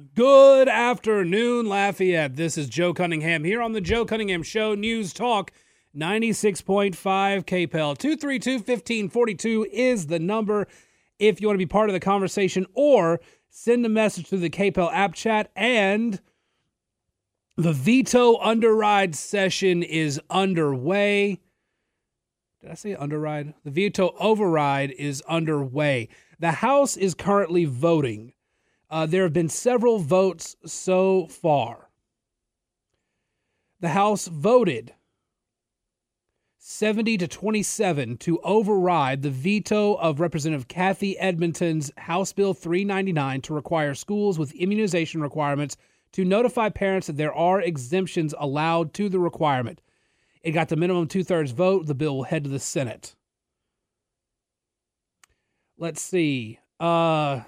Good afternoon, Lafayette. This is Joe Cunningham here on the Joe Cunningham Show News Talk 96.5 KPEL. 232 1542 is the number if you want to be part of the conversation or send a message through the KPEL app chat. And the veto underride session is underway. Did I say underride? The veto override is underway. The House is currently voting. Uh, there have been several votes so far. The House voted 70 to 27 to override the veto of Representative Kathy Edmonston's House Bill 399 to require schools with immunization requirements to notify parents that there are exemptions allowed to the requirement. It got the minimum two thirds vote. The bill will head to the Senate. Let's see. Uh,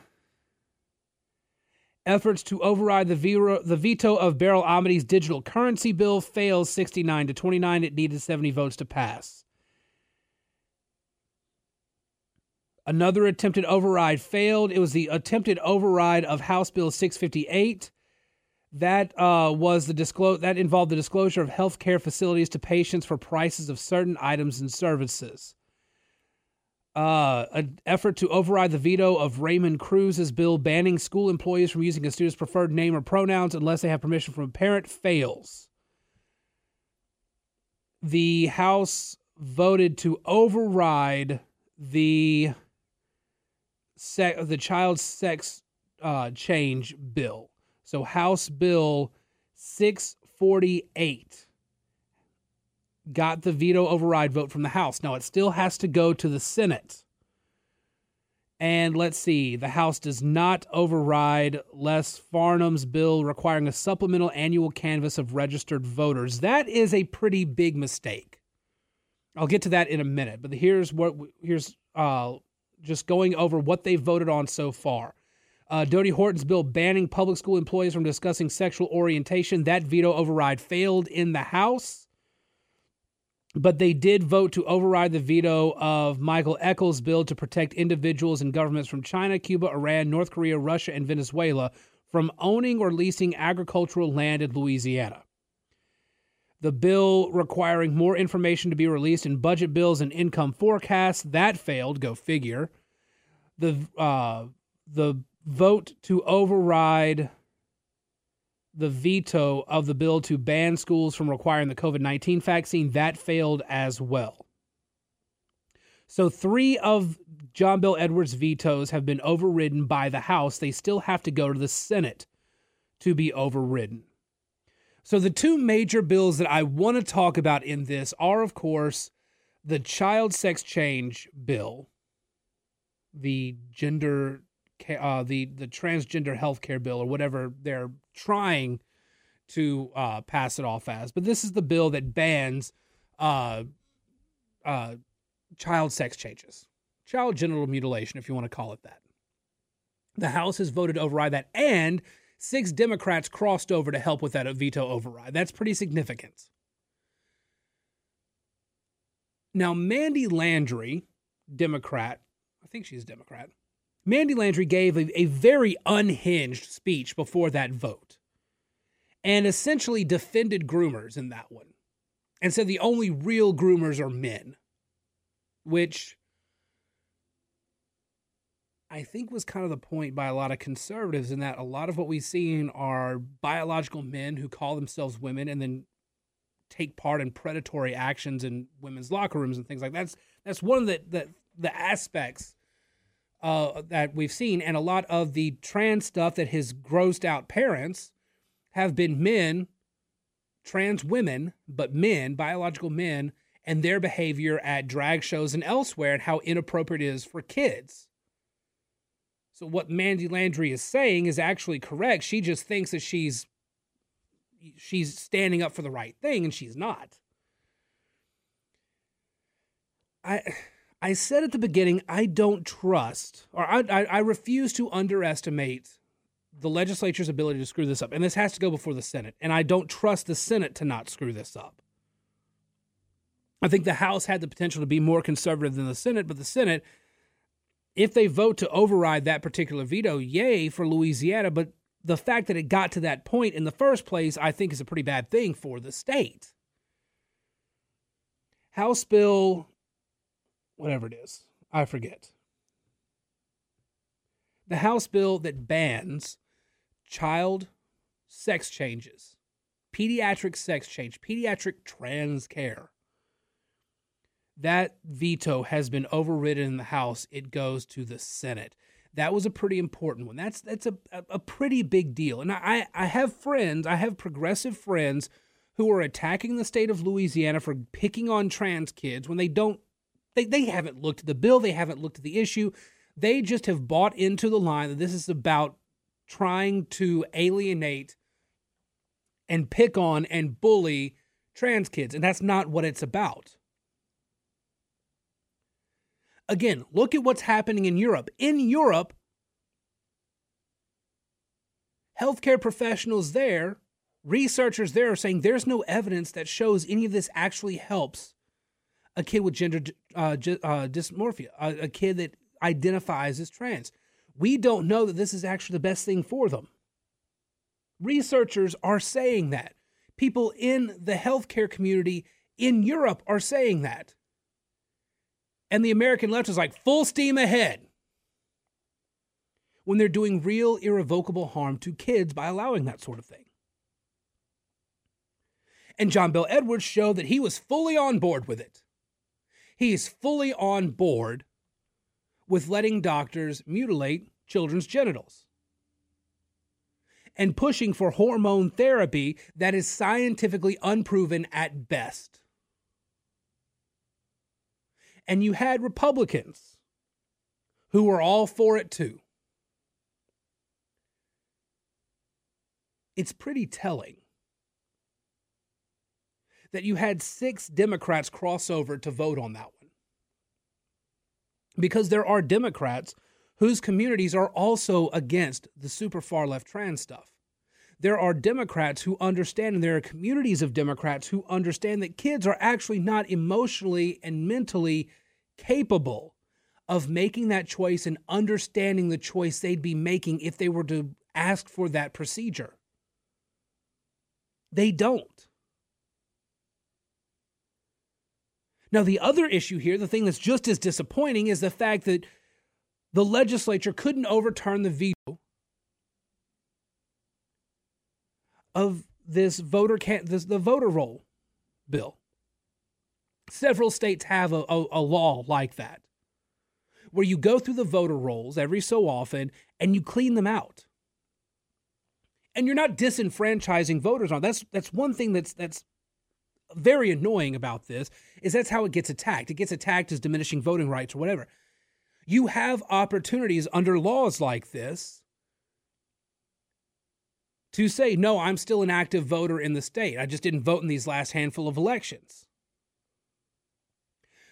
efforts to override the, veto, the veto of Beryl Amedee's digital currency bill fails 69 to 29. It needed 70 votes to pass. Another attempted override failed. It was the attempted override of House Bill 658 that uh, was the disclose that involved the disclosure of health care facilities to patients for prices of certain items and services. Uh, an effort to override the veto of Raymond Crews's bill banning school employees from using a student's preferred name or pronouns unless they have permission from a parent fails. The House voted to override the the child sex uh, change bill so House Bill 648 got the veto override vote from the House. Now it still has to go to the Senate. And let's see, the House does not override Les Farnum's bill requiring a supplemental annual canvass of registered voters. That is a pretty big mistake. I'll get to that in a minute, but here's what here's uh, just going over what they voted on so far. Uh, Dodie Horton's bill banning public school employees from discussing sexual orientation, that veto override failed in the House. But they did vote to override the veto of Michael Echols' bill to protect individuals and governments from China, Cuba, Iran, North Korea, Russia, and Venezuela from owning or leasing agricultural land in Louisiana. The bill requiring more information to be released in budget bills and income forecasts that failed. Go figure. The uh, the vote to override the veto of the bill to ban schools from requiring the COVID 19 vaccine. That failed as well. So, three of John Bel Edwards' vetoes have been overridden by the House. They still have to go to the Senate to be overridden. So, the two major bills that I want to talk about in this are, of course, the child sex change bill, the gender uh, the the transgender health care bill or whatever they're trying to uh, pass it off as. But this is the bill that bans uh, uh, child sex changes, child genital mutilation, if you want to call it that. The House has voted to override that, and six Democrats crossed over to help with that veto override. That's pretty significant. Now, Mandy Landry, Democrat, I think she's Democrat, Mandy Landry gave a, a very unhinged speech before that vote and essentially defended groomers in that one and said the only real groomers are men, which I think was kind of the point by a lot of conservatives in that a lot of what we've seen are biological men who call themselves women and then take part in predatory actions in women's locker rooms and things like that. that's that's one of the the, the aspects uh, that we've seen, and a lot of the trans stuff that has grossed out parents have been men, trans women, but men, biological men, and their behavior at drag shows and elsewhere, and how inappropriate it is for kids. So what Mandy Landry is saying is actually correct. She just thinks that she's she's standing up for the right thing, and she's not. I I said at the beginning, I don't trust, or I, I, I, refuse to underestimate the legislature's ability to screw this up. And this has to go before the Senate. And I don't trust the Senate to not screw this up. I think the House had the potential to be more conservative than the Senate, but the Senate, if they vote to override that particular veto, yay for Louisiana, but the fact that it got to that point in the first place, I think, is a pretty bad thing for the state. House Bill, whatever it is, I forget. The House bill that bans child sex changes, pediatric sex change, pediatric trans care. That veto has been overridden in the House. It goes to the Senate. That was a pretty important one. That's that's a, a pretty big deal. And I, I have friends, I have progressive friends who are attacking the state of Louisiana for picking on trans kids when they don't they, they haven't looked at the bill, they haven't looked at the issue. They just have bought into the line that this is about trying to alienate and pick on and bully trans kids. And that's not what it's about. Again, look at what's happening in Europe. In Europe, healthcare professionals there, researchers there are saying there's no evidence that shows any of this actually helps a kid with gender uh, uh, dysmorphia, a, a kid that identifies as trans. We don't know that this is actually the best thing for them. Researchers are saying that. People in the healthcare community in Europe are saying that. And the American left is like full steam ahead when they're doing real irrevocable harm to kids by allowing that sort of thing. And John Bel Edwards showed that he was fully on board with it. He's fully on board with letting doctors mutilate children's genitals and pushing for hormone therapy that is scientifically unproven at best. And you had Republicans who were all for it too. It's pretty telling that you had six Democrats cross over to vote on that one. Because there are Democrats whose communities are also against the super far left trans stuff. There are Democrats who understand, and there are communities of Democrats who understand that kids are actually not emotionally and mentally capable of making that choice and understanding the choice they'd be making if they were to ask for that procedure. They don't. Now, the other issue here, the thing that's just as disappointing, is the fact that the legislature couldn't overturn the veto of this voter can this the voter roll bill. Several states have a, a, a law like that, where you go through the voter rolls every so often and you clean them out. And you're not disenfranchising voters on that's that's one thing that's that's very annoying about this is that's how it gets attacked. It gets attacked as diminishing voting rights or whatever. You have opportunities under laws like this to say, no, I'm still an active voter in the state. I just didn't vote in these last handful of elections.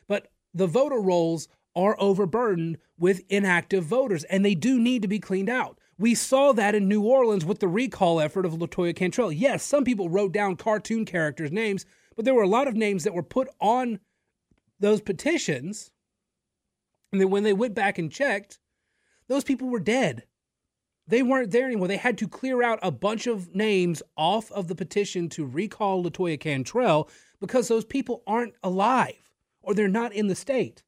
But the voter rolls are overburdened with inactive voters, and they do need to be cleaned out. We saw that in New Orleans with the recall effort of Latoya Cantrell. Yes, some people wrote down cartoon characters' names, but there were a lot of names that were put on those petitions and then when they went back and checked, those people were dead. They weren't there anymore. They had to clear out a bunch of names off of the petition to recall Latoya Cantrell because those people aren't alive or they're not in the state.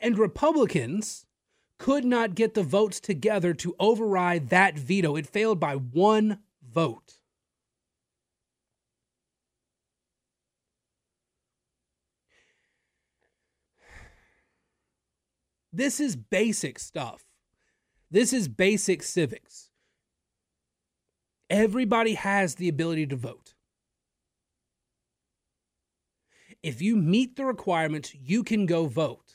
And Republicans could not get the votes together to override that veto. It failed by one vote. This is basic stuff. This is basic civics. Everybody has the ability to vote. If you meet the requirements, you can go vote.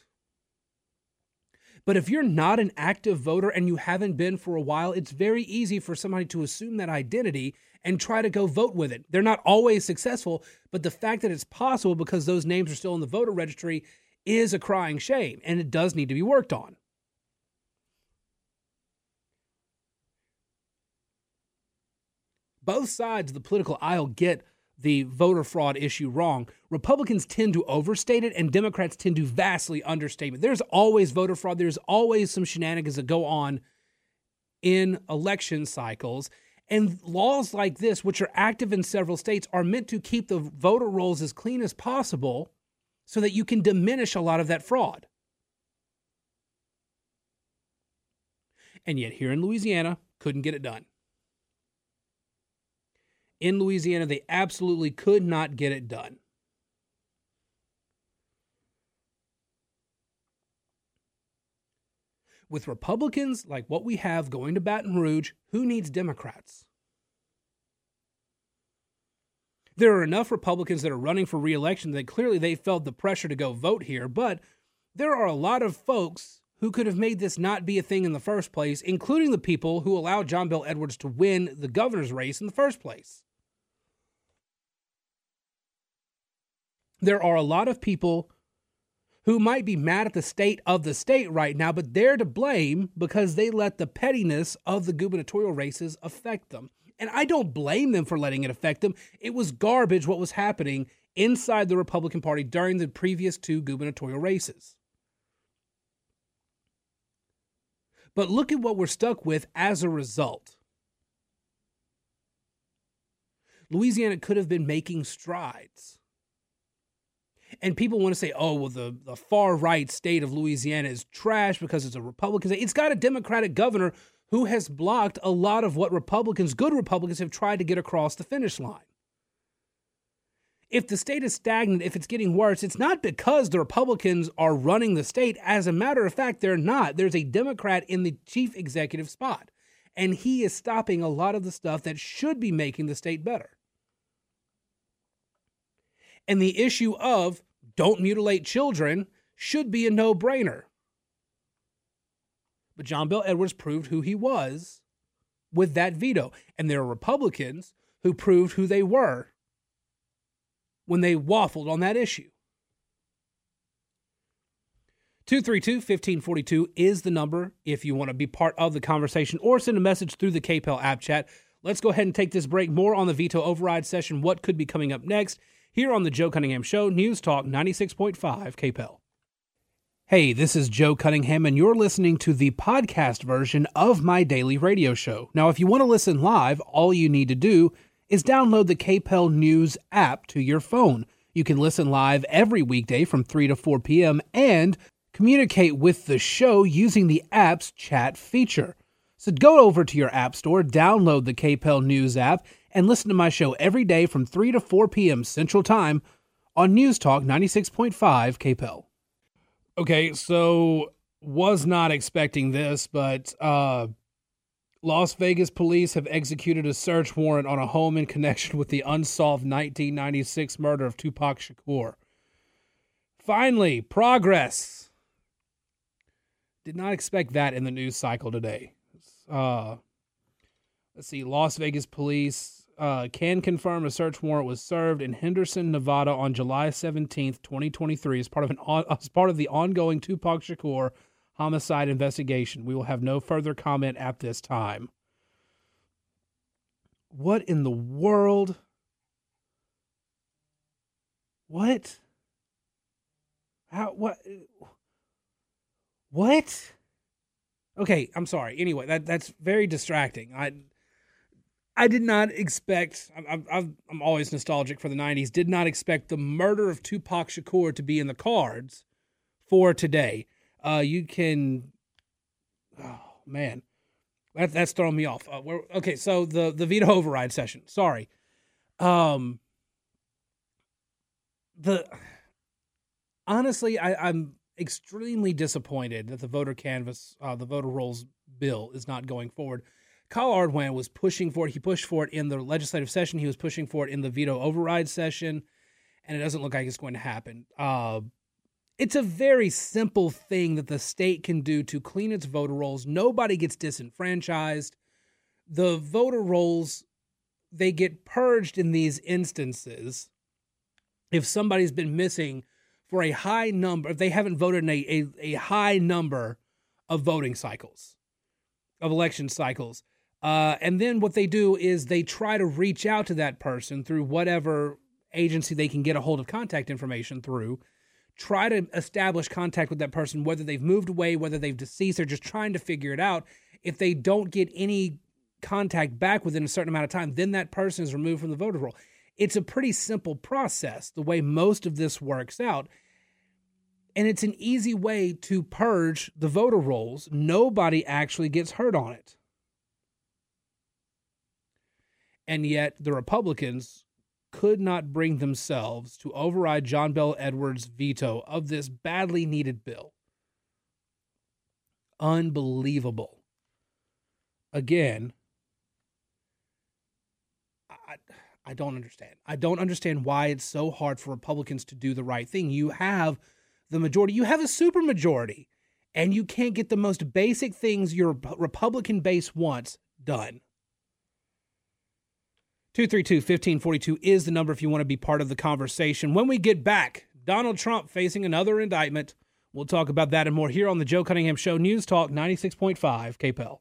But if you're not an active voter and you haven't been for a while, it's very easy for somebody to assume that identity and try to go vote with it. They're not always successful, but the fact that it's possible because those names are still in the voter registry is a crying shame and it does need to be worked on. Both sides of the political aisle get the voter fraud issue wrong. Republicans tend to overstate it, and Democrats tend to vastly understate it. There's always voter fraud. There's always some shenanigans that go on in election cycles. And laws like this, which are active in several states, are meant to keep the voter rolls as clean as possible so that you can diminish a lot of that fraud. And yet, here in Louisiana, couldn't get it done. In Louisiana, they absolutely could not get it done. with Republicans like what we have going to Baton Rouge, who needs Democrats? There are enough Republicans that are running for reelection that clearly they felt the pressure to go vote here, but there are a lot of folks who could have made this not be a thing in the first place, including the people who allowed John Bel Edwards to win the governor's race in the first place. There are a lot of people who might be mad at the state of the state right now, but they're to blame because they let the pettiness of the gubernatorial races affect them. And I don't blame them for letting it affect them. It was garbage what was happening inside the Republican Party during the previous two gubernatorial races. But look at what we're stuck with as a result. Louisiana could have been making strides and people want to say, oh, well, the, the far right state of Louisiana is trash because it's a Republican state. It's got a Democratic governor who has blocked a lot of what Republicans, good Republicans, have tried to get across the finish line. If the state is stagnant, if it's getting worse, it's not because the Republicans are running the state. As a matter of fact, they're not. There's a Democrat in the chief executive spot, and he is stopping a lot of the stuff that should be making the state better. And the issue of don't mutilate children should be a no brainer. But John Bel Edwards proved who he was with that veto. And there are Republicans who proved who they were when they waffled on that issue. 232 1542 is the number if you want to be part of the conversation or send a message through the KPEL app chat. Let's go ahead and take this break. More on the veto override session, what could be coming up next here on the Joe Cunningham Show, News Talk 96.5 KPEL. Hey, this is Joe Cunningham, and you're listening to the podcast version of my daily radio show. Now, if you want to listen live, all you need to do is download the KPEL News app to your phone. You can listen live every weekday from 3 to 4 p.m. and communicate with the show using the app's chat feature. So go over to your app store, download the KPEL News app, and listen to my show every day from 3 to 4 p.m. Central Time on News Talk 96.5 KPEL. Okay, so was not expecting this, but uh, Las Vegas police have executed a search warrant on a home in connection with the unsolved 1996 murder of Tupac Shakur. Finally, progress. Did not expect that in the news cycle today. Uh, let's see, Las Vegas police uh, can confirm a search warrant was served in Henderson, Nevada on July 17th, 2023 as part of an as part of the ongoing Tupac Shakur homicide investigation. We will have no further comment at this time. What in the world? What? How what What? Okay, I'm sorry. Anyway, that that's very distracting. I I did not expect. I'm, I'm, I'm always nostalgic for the '90s. Did not expect the murder of Tupac Shakur to be in the cards for today. Uh, you can. Oh man, that, that's throwing me off. Uh, okay, so the the veto override session. Sorry. Um. The honestly, I, I'm extremely disappointed that the voter canvass, uh, the voter rolls bill, is not going forward Kyle Ardoin was pushing for it. He pushed for it in the legislative session. He was pushing for it in the veto override session, and it doesn't look like it's going to happen. Uh, it's a very simple thing that the state can do to clean its voter rolls. Nobody gets disenfranchised. The voter rolls they get purged in these instances if somebody's been missing for a high number, if they haven't voted in a, a, a high number of voting cycles, of election cycles. Uh, and then what they do is they try to reach out to that person through whatever agency they can get a hold of contact information through. Try to establish contact with that person, whether they've moved away, whether they've deceased, they're just trying to figure it out. If they don't get any contact back within a certain amount of time, then that person is removed from the voter roll. It's a pretty simple process, the way most of this works out. And it's an easy way to purge the voter rolls. Nobody actually gets hurt on it. And yet, the Republicans could not bring themselves to override John Bel Edwards' veto of this badly needed bill. Unbelievable. Again, I, I don't understand. I don't understand why it's so hard for Republicans to do the right thing. You have the majority, you have a supermajority, and you can't get the most basic things your Republican base wants done. 232 1542 is the number if you want to be part of the conversation. When we get back, Donald Trump facing another indictment. We'll talk about that and more here on the Joe Cunningham Show, News Talk 96.5 KPEL.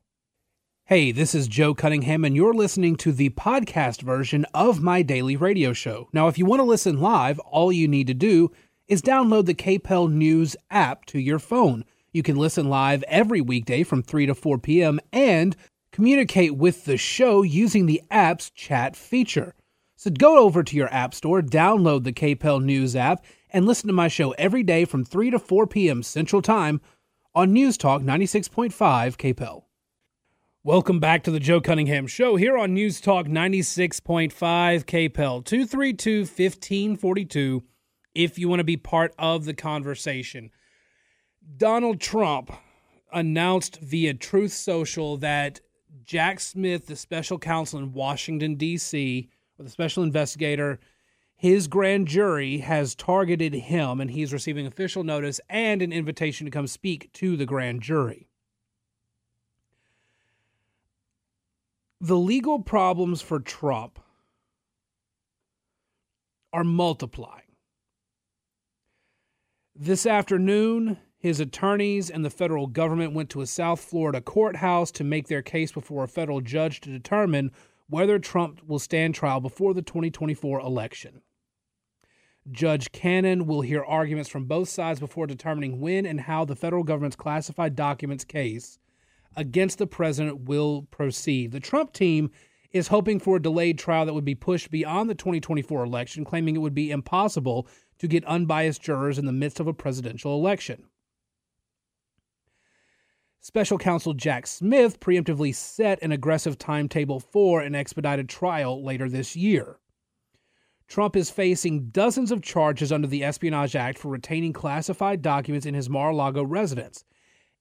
Hey, this is Joe Cunningham, and you're listening to the podcast version of my daily radio show. Now, if you want to listen live, all you need to do is download the KPEL News app to your phone. You can listen live every weekday from 3 to 4 p.m. and communicate with the show using the app's chat feature. So go over to your app store, download the KPEL News app, and listen to my show every day from 3 to 4 p.m. Central Time on News Talk 96.5 KPEL. Welcome back to the Joe Cunningham Show here on News Talk 96.5 KPEL 232 1542 if you want to be part of the conversation. Donald Trump announced via Truth Social that Jack Smith, the special counsel in Washington, D.C., or the special investigator, his grand jury has targeted him and he's receiving official notice and an invitation to come speak to the grand jury. The legal problems for Trump are multiplying. This afternoon, his attorneys and the federal government went to a South Florida courthouse to make their case before a federal judge to determine whether Trump will stand trial before the 2024 election. Judge Cannon will hear arguments from both sides before determining when and how the federal government's classified documents case against the president will proceed. The Trump team is hoping for a delayed trial that would be pushed beyond the 2024 election, claiming it would be impossible to get unbiased jurors in the midst of a presidential election. Special counsel Jack Smith preemptively set an aggressive timetable for an expedited trial later this year. Trump is facing dozens of charges under the Espionage Act for retaining classified documents in his Mar a Lago residence.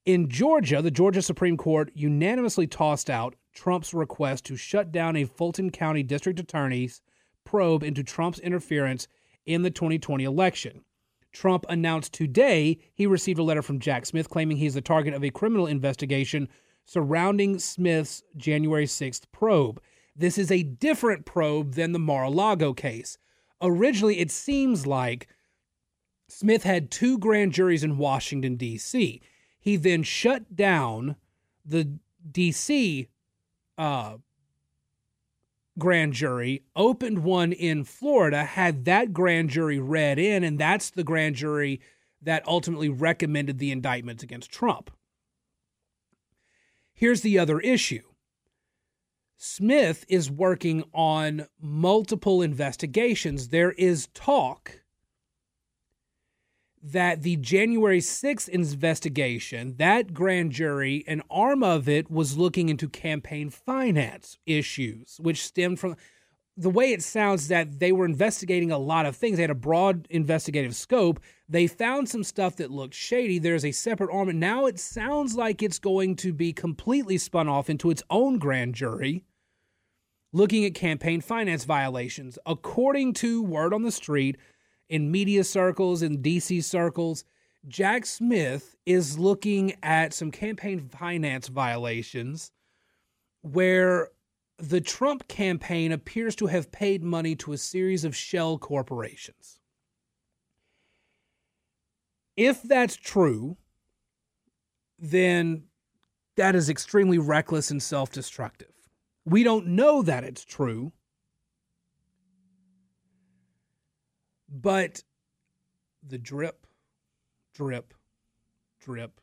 In Georgia, the Georgia Supreme Court unanimously tossed out Trump's request to shut down a Fulton County district attorney's probe into Trump's interference in the 2020 election. Trump announced today he received a letter from Jack Smith claiming he's the target of a criminal investigation surrounding Smith's January 6th probe. This is a different probe than the Mar a Lago case. Originally, it seems like Smith had two grand juries in Washington, D.C. He then shut down the D.C. Uh, grand jury, opened one in Florida, had that grand jury read in, and that's the grand jury that ultimately recommended the indictments against Trump. Here's the other issue Smith is working on multiple investigations. There is talk that the January 6th investigation, that grand jury, an arm of it was looking into campaign finance issues, which stemmed from the way it sounds that they were investigating a lot of things. They had a broad investigative scope. They found some stuff that looked shady. There's a separate arm. And now it sounds like it's going to be completely spun off into its own grand jury looking at campaign finance violations. According to word on the street, in media circles, in DC circles, Jack Smith is looking at some campaign finance violations where the Trump campaign appears to have paid money to a series of shell corporations. If that's true, then that is extremely reckless and self destructive. We don't know that it's true But the drip, drip, drip,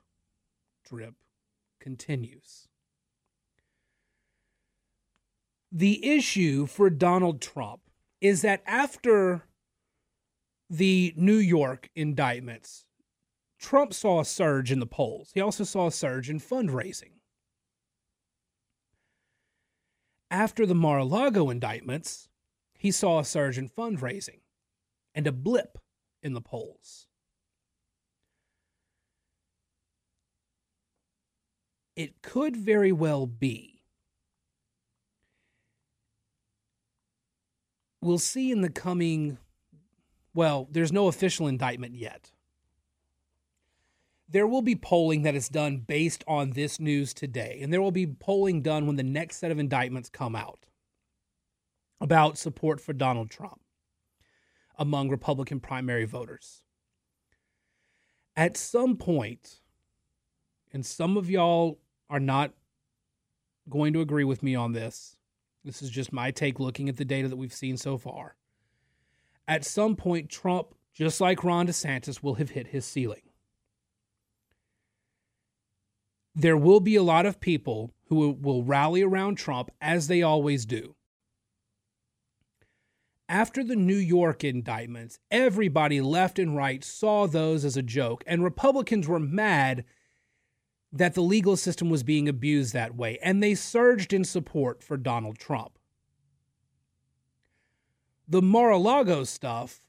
drip continues. The issue for Donald Trump is that after the New York indictments, Trump saw a surge in the polls. He also saw a surge in fundraising. After the Mar a Lago indictments, he saw a surge in fundraising and a blip in the polls. It could very well be. We'll see in the coming, well, there's no official indictment yet there will be polling that is done based on this news today, and there will be polling done when the next set of indictments come out about support for Donald Trump among Republican primary voters. At some point, and some of y'all are not going to agree with me on this. This is just my take looking at the data that we've seen so far. At some point, Trump, just like Ron DeSantis, will have hit his ceiling there will be a lot of people who will rally around Trump, as they always do. After the New York indictments, everybody left and right saw those as a joke, and Republicans were mad that the legal system was being abused that way, and they surged in support for Donald Trump. The Mar a Lago stuff,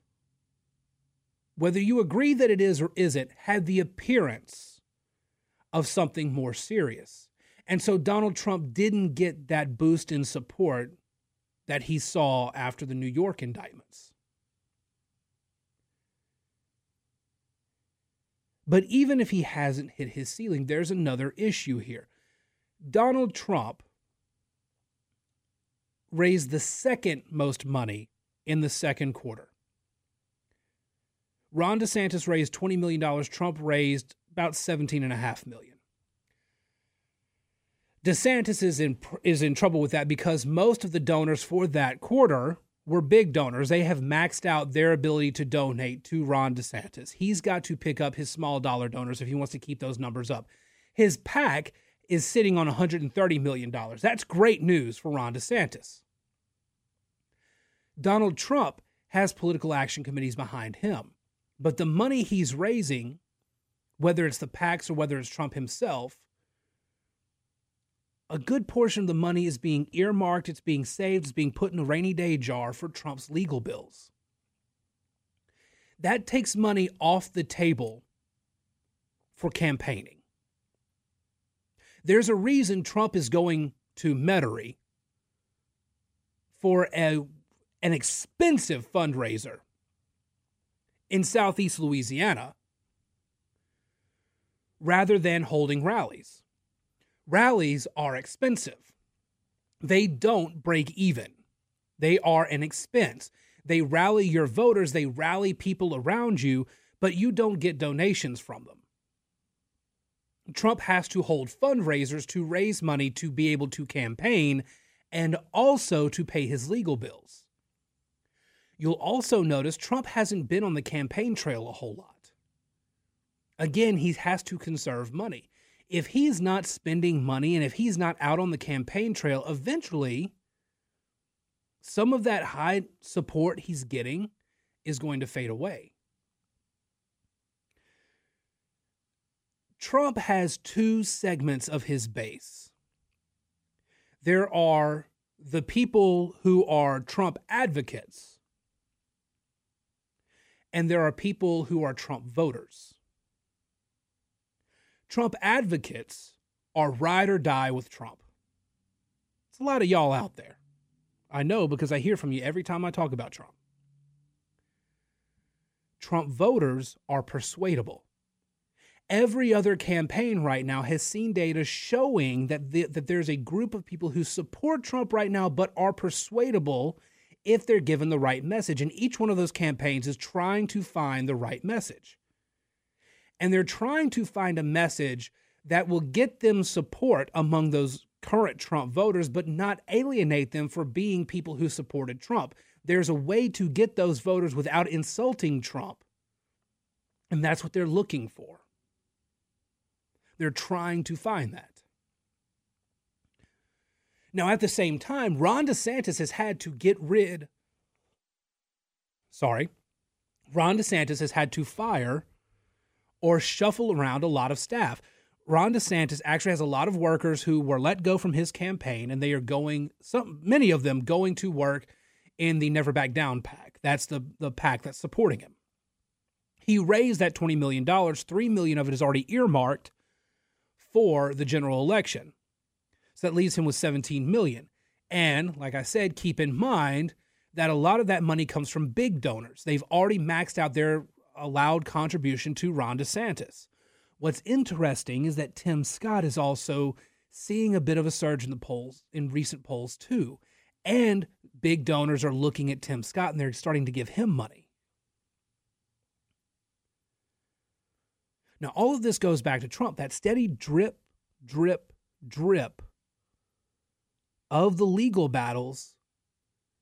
whether you agree that it is or isn't, had the appearance of something more serious. And so Donald Trump didn't get that boost in support that he saw after the New York indictments. But even if he hasn't hit his ceiling, there's another issue here. Donald Trump raised the second most money in the second quarter. Ron DeSantis raised $20 million. Trump raised about 17 and a half million. DeSantis is in is in trouble with that because most of the donors for that quarter were big donors. They have maxed out their ability to donate to Ron DeSantis. He's got to pick up his small dollar donors if he wants to keep those numbers up. His PAC is sitting on $130 million. That's great news for Ron DeSantis. Donald Trump has political action committees behind him, but the money he's raising whether it's the PACs or whether it's Trump himself, a good portion of the money is being earmarked, it's being saved, it's being put in a rainy day jar for Trump's legal bills. That takes money off the table for campaigning. There's a reason Trump is going to Metairie for a, an expensive fundraiser in southeast Louisiana rather than holding rallies. Rallies are expensive. They don't break even. They are an expense. They rally your voters, they rally people around you, but you don't get donations from them. Trump has to hold fundraisers to raise money to be able to campaign and also to pay his legal bills. You'll also notice Trump hasn't been on the campaign trail a whole lot. Again, he has to conserve money. If he's not spending money and if he's not out on the campaign trail, eventually some of that high support he's getting is going to fade away. Trump has two segments of his base. There are the people who are Trump advocates, and there are people who are Trump voters. Trump advocates are ride or die with Trump. It's a lot of y'all out there. I know because I hear from you every time I talk about Trump. Trump voters are persuadable. Every other campaign right now has seen data showing that, the, that there's a group of people who support Trump right now but are persuadable if they're given the right message. And each one of those campaigns is trying to find the right message and they're trying to find a message that will get them support among those current Trump voters, but not alienate them for being people who supported Trump. There's a way to get those voters without insulting Trump. And that's what they're looking for. They're trying to find that. Now, at the same time, Ron DeSantis has had to get rid. Sorry. Ron DeSantis has had to fire or shuffle around a lot of staff. Ron DeSantis actually has a lot of workers who were let go from his campaign, and they are going, some many of them going to work in the Never Back Down PAC. That's the, the PAC that's supporting him. He raised that $20 million. 3 million of it is already earmarked for the general election. So that leaves him with 17 million. And like I said, keep in mind that a lot of that money comes from big donors. They've already maxed out their allowed contribution to Ron DeSantis. What's interesting is that Tim Scott is also seeing a bit of a surge in the polls in recent polls too. And big donors are looking at Tim Scott and they're starting to give him money. Now, all of this goes back to Trump, that steady drip, drip, drip of the legal battles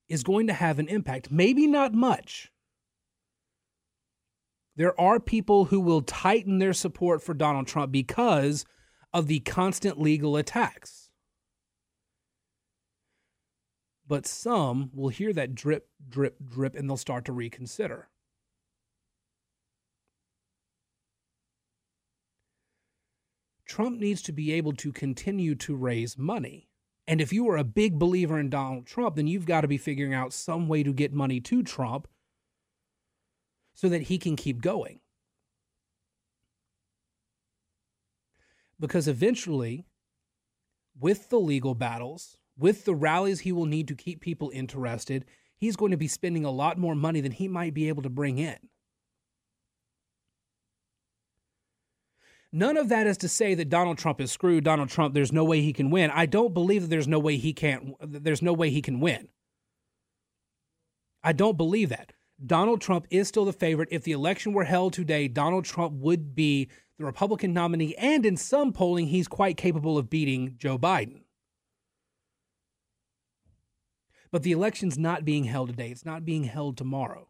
is going to have an impact. Maybe not much. There are people who will tighten their support for Donald Trump because of the constant legal attacks. But some will hear that drip, drip, drip, and they'll start to reconsider. Trump needs to be able to continue to raise money. And if you are a big believer in Donald Trump, then you've got to be figuring out some way to get money to Trump so that he can keep going. Because eventually, with the legal battles, with the rallies he will need to keep people interested, he's going to be spending a lot more money than he might be able to bring in. None of that is to say that Donald Trump is screwed. Donald Trump, there's no way he can win. I don't believe that there's no way he can't. There's no way he can win. I don't believe that. Donald Trump is still the favorite. If the election were held today, Donald Trump would be the Republican nominee, and in some polling, he's quite capable of beating Joe Biden. But the election's not being held today. It's not being held tomorrow.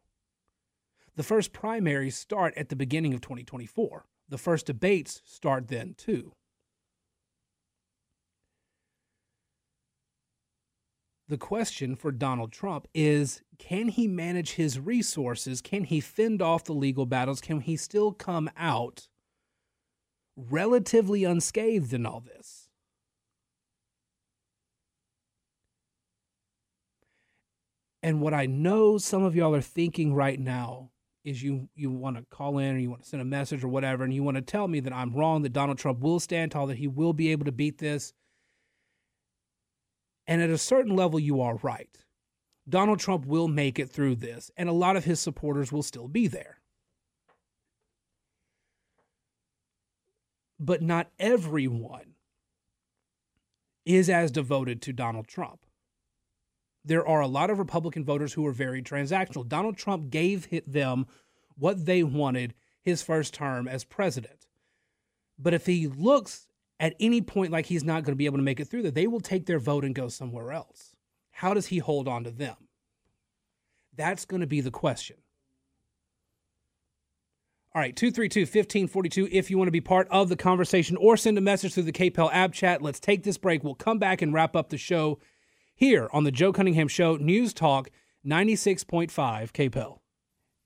The first primaries start at the beginning of 2024 the first debates start then too. The question for Donald Trump is can he manage his resources? Can he fend off the legal battles? Can he still come out relatively unscathed in all this? And what I know some of y'all are thinking right now is you you want to call in or you want to send a message or whatever, and you want to tell me that I'm wrong, that Donald Trump will stand tall, that he will be able to beat this. And at a certain level, you are right. Donald Trump will make it through this, and a lot of his supporters will still be there. But not everyone is as devoted to Donald Trump there are a lot of Republican voters who are very transactional. Donald Trump gave them what they wanted his first term as president. But if he looks at any point like he's not going to be able to make it through that, they will take their vote and go somewhere else. How does he hold on to them? That's going to be the question. All right, 232 1542. If you want to be part of the conversation or send a message through the KPEL app chat, let's take this break. We'll come back and wrap up the show here on the Joe Cunningham Show, News Talk 96.5 KPEL.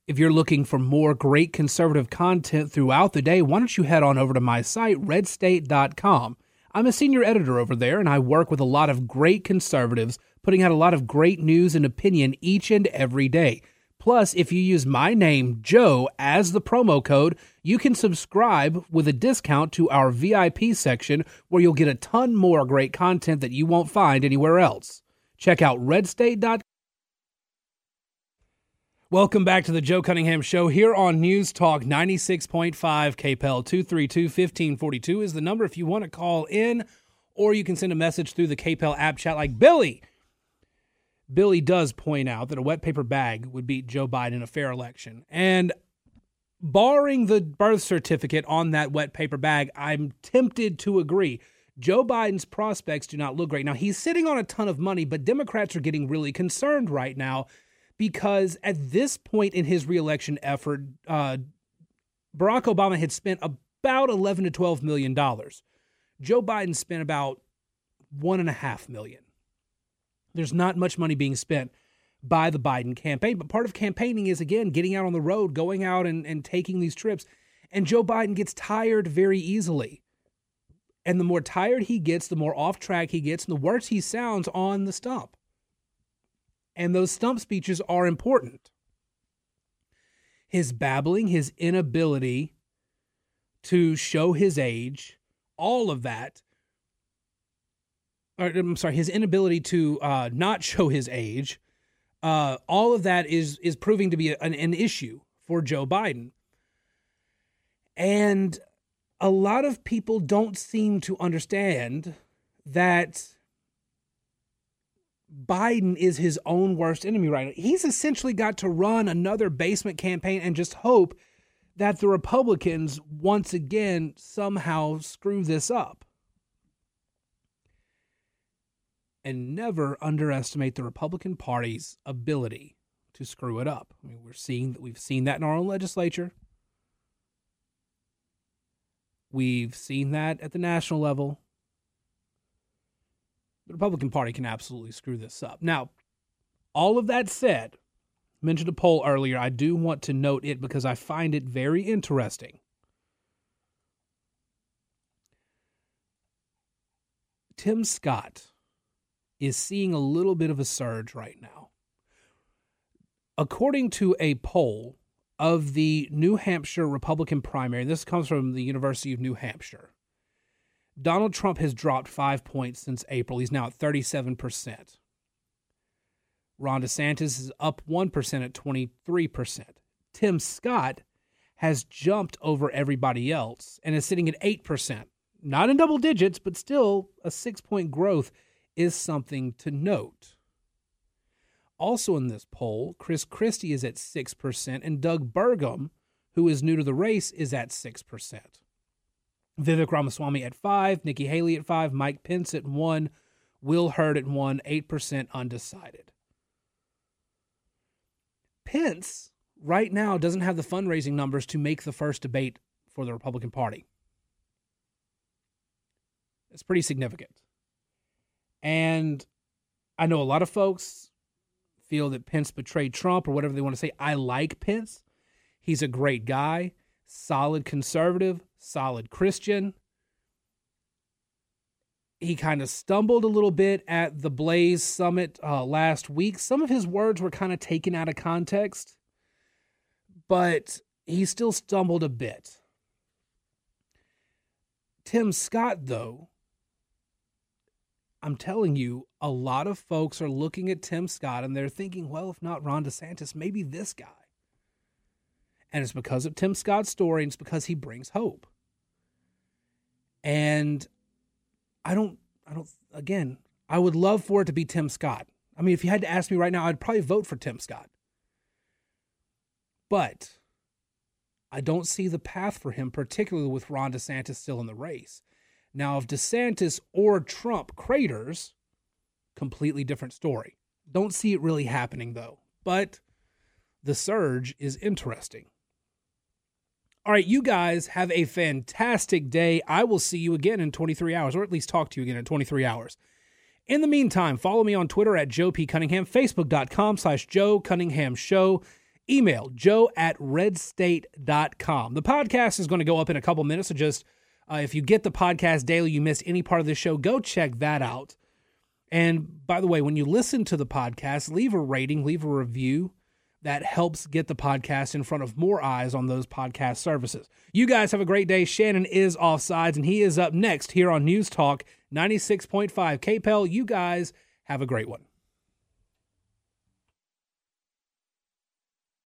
If you're looking for more great conservative content throughout the day, why don't you head on over to my site, redstate.com. I'm a senior editor over there, and I work with a lot of great conservatives, putting out a lot of great news and opinion each and every day. Plus, if you use my name, Joe, as the promo code, you can subscribe with a discount to our VIP section where you'll get a ton more great content that you won't find anywhere else. Check out redstate.com. Welcome back to the Joe Cunningham Show here on News Talk 96.5 KPEL 232 1542 is the number if you want to call in, or you can send a message through the KPEL app chat like Billy. Billy does point out that a wet paper bag would beat Joe Biden in a fair election. And barring the birth certificate on that wet paper bag, I'm tempted to agree. Joe Biden's prospects do not look great. Now, he's sitting on a ton of money, but Democrats are getting really concerned right now because at this point in his reelection effort, uh, Barack Obama had spent about 11 to 12 million dollars. Joe Biden spent about one and a half million. There's not much money being spent by the Biden campaign. But part of campaigning is, again, getting out on the road, going out and, and taking these trips. And Joe Biden gets tired very easily. And the more tired he gets, the more off track he gets, and the worse he sounds on the stump. And those stump speeches are important. His babbling, his inability to show his age, all of that. Or, I'm sorry, his inability to uh, not show his age uh, all of that is is proving to be an, an issue for Joe Biden. And a lot of people don't seem to understand that Biden is his own worst enemy right now. He's essentially got to run another basement campaign and just hope that the Republicans once again somehow screw this up. and never underestimate the Republican Party's ability to screw it up. I mean, we're seeing that we've seen that in our own legislature. We've seen that at the national level. The Republican Party can absolutely screw this up. Now, all of that said, mentioned a poll earlier. I do want to note it because I find it very interesting. Tim Scott is seeing a little bit of a surge right now. According to a poll of the New Hampshire Republican primary, this comes from the University of New Hampshire. Donald Trump has dropped five points since April. He's now at 37%. Ron DeSantis is up 1% at 23%. Tim Scott has jumped over everybody else and is sitting at 8%. Not in double digits, but still a six point growth is something to note. Also in this poll, Chris Christie is at 6%, and Doug Burgum, who is new to the race, is at 6%. Vivek Ramaswamy at 5, Nikki Haley at 5, Mike Pence at 1, Will Hurd at 1, 8% undecided. Pence right now doesn't have the fundraising numbers to make the first debate for the Republican Party. It's pretty significant. And I know a lot of folks feel that Pence betrayed Trump or whatever they want to say. I like Pence. He's a great guy, solid conservative, solid Christian. He kind of stumbled a little bit at the Blaze Summit uh, last week. Some of his words were kind of taken out of context, but he still stumbled a bit. Tim Scott, though, I'm telling you, a lot of folks are looking at Tim Scott and they're thinking, well, if not Ron DeSantis, maybe this guy. And it's because of Tim Scott's story and it's because he brings hope. And I don't, I don't, again, I would love for it to be Tim Scott. I mean, if you had to ask me right now, I'd probably vote for Tim Scott. But I don't see the path for him, particularly with Ron DeSantis still in the race. Now, if DeSantis or Trump craters, completely different story. Don't see it really happening though, but the surge is interesting. All right, you guys have a fantastic day. I will see you again in 23 hours, or at least talk to you again in 23 hours. In the meantime, follow me on Twitter at Joe P. Cunningham, Facebook.com slash Joe Cunningham Show, email joe at redstate.com. The podcast is going to go up in a couple minutes, so just uh, if you get the podcast daily, you miss any part of the show, go check that out. And by the way, when you listen to the podcast, leave a rating, leave a review. That helps get the podcast in front of more eyes on those podcast services. You guys have a great day. Shannon is offsides, and he is up next here on News Talk 96.5 KPEL. You guys have a great one.